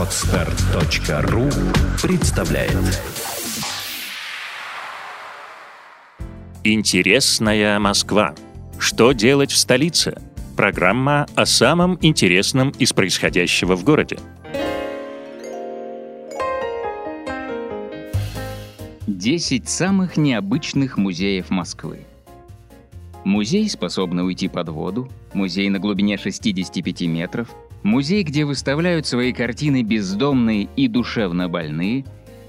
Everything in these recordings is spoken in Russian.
Отстар.ру представляет Интересная Москва. Что делать в столице? Программа о самом интересном из происходящего в городе. Десять самых необычных музеев Москвы. Музей, способный уйти под воду, музей на глубине 65 метров, музей, где выставляют свои картины бездомные и душевно больные,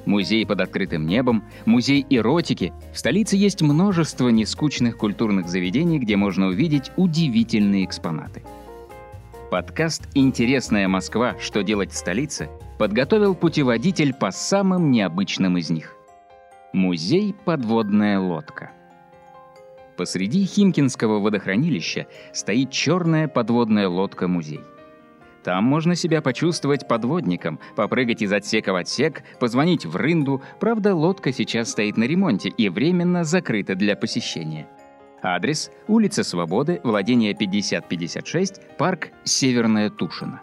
музей под открытым небом, музей эротики. В столице есть множество нескучных культурных заведений, где можно увидеть удивительные экспонаты. Подкаст «Интересная Москва. Что делать в столице» подготовил путеводитель по самым необычным из них. Музей «Подводная лодка». Посреди Химкинского водохранилища стоит черная подводная лодка-музей. Там можно себя почувствовать подводником, попрыгать из отсека в отсек, позвонить в рынду. Правда, лодка сейчас стоит на ремонте и временно закрыта для посещения. Адрес – улица Свободы, владение 5056, парк Северная Тушина.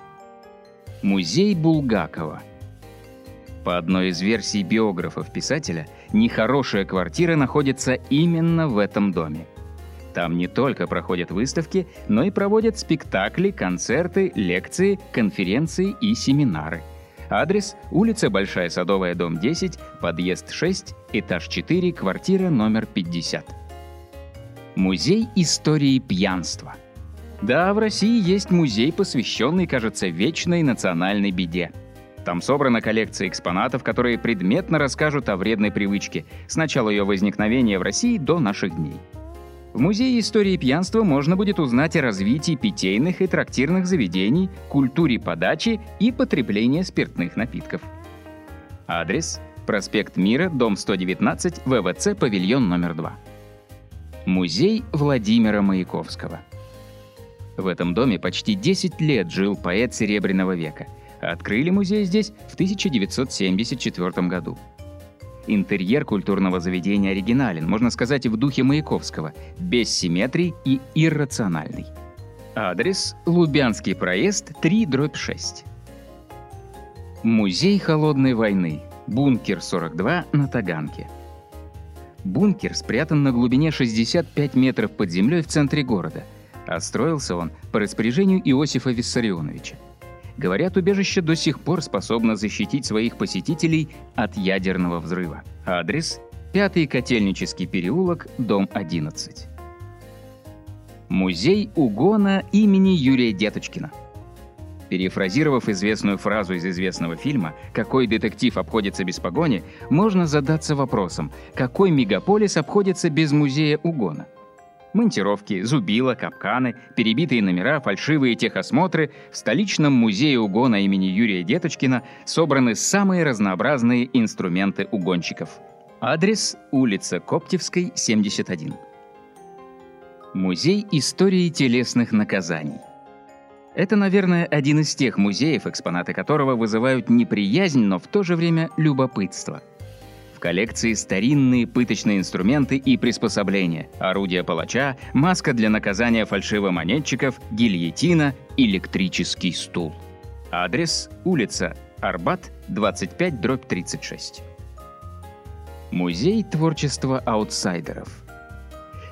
Музей Булгакова. По одной из версий биографов писателя, нехорошая квартира находится именно в этом доме. Там не только проходят выставки, но и проводят спектакли, концерты, лекции, конференции и семинары. Адрес – улица Большая Садовая, дом 10, подъезд 6, этаж 4, квартира номер 50. Музей истории пьянства. Да, в России есть музей, посвященный, кажется, вечной национальной беде – там собрана коллекция экспонатов, которые предметно расскажут о вредной привычке с начала ее возникновения в России до наших дней. В Музее истории пьянства можно будет узнать о развитии питейных и трактирных заведений, культуре подачи и потребления спиртных напитков. Адрес – проспект Мира, дом 119, ВВЦ, павильон номер 2. Музей Владимира Маяковского. В этом доме почти 10 лет жил поэт Серебряного века – Открыли музей здесь в 1974 году. Интерьер культурного заведения оригинален, можно сказать, в духе Маяковского, без симметрии и иррациональный. Адрес – Лубянский проезд, 3, дробь 6. Музей холодной войны. Бункер 42 на Таганке. Бункер спрятан на глубине 65 метров под землей в центре города, а он по распоряжению Иосифа Виссарионовича. Говорят, убежище до сих пор способно защитить своих посетителей от ядерного взрыва. Адрес – Пятый Котельнический переулок, дом 11. Музей угона имени Юрия Деточкина. Перефразировав известную фразу из известного фильма «Какой детектив обходится без погони?», можно задаться вопросом, какой мегаполис обходится без музея угона – Монтировки, зубила, капканы, перебитые номера, фальшивые техосмотры в столичном музее угона имени Юрия Деточкина собраны самые разнообразные инструменты угонщиков. Адрес – улица Коптевской, 71. Музей истории телесных наказаний. Это, наверное, один из тех музеев, экспонаты которого вызывают неприязнь, но в то же время любопытство – в коллекции старинные пыточные инструменты и приспособления, орудия палача, маска для наказания фальшивомонетчиков, гильотина, электрический стул. Адрес – улица Арбат, 25, дробь 36. Музей творчества аутсайдеров.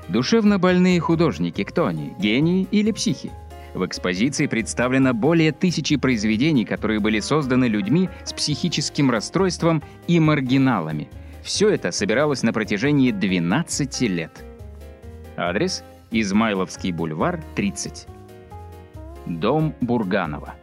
Душевно больные художники, кто они, гении или психи? В экспозиции представлено более тысячи произведений, которые были созданы людьми с психическим расстройством и маргиналами. Все это собиралось на протяжении 12 лет. Адрес – Измайловский бульвар, 30. Дом Бурганова.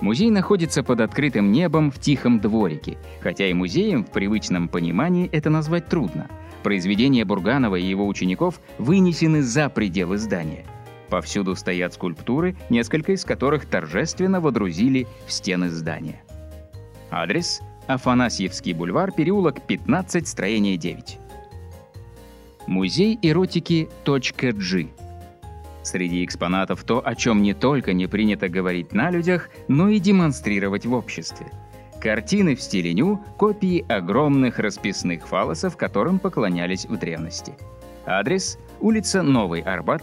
Музей находится под открытым небом в тихом дворике, хотя и музеем в привычном понимании это назвать трудно. Произведения Бурганова и его учеников вынесены за пределы здания. Повсюду стоят скульптуры, несколько из которых торжественно водрузили в стены здания. Адрес – Афанасьевский бульвар, переулок 15, строение 9. Музей эротики .g. Среди экспонатов то, о чем не только не принято говорить на людях, но и демонстрировать в обществе. Картины в стиле ню – копии огромных расписных фалосов, которым поклонялись в древности. Адрес – улица Новый Арбат,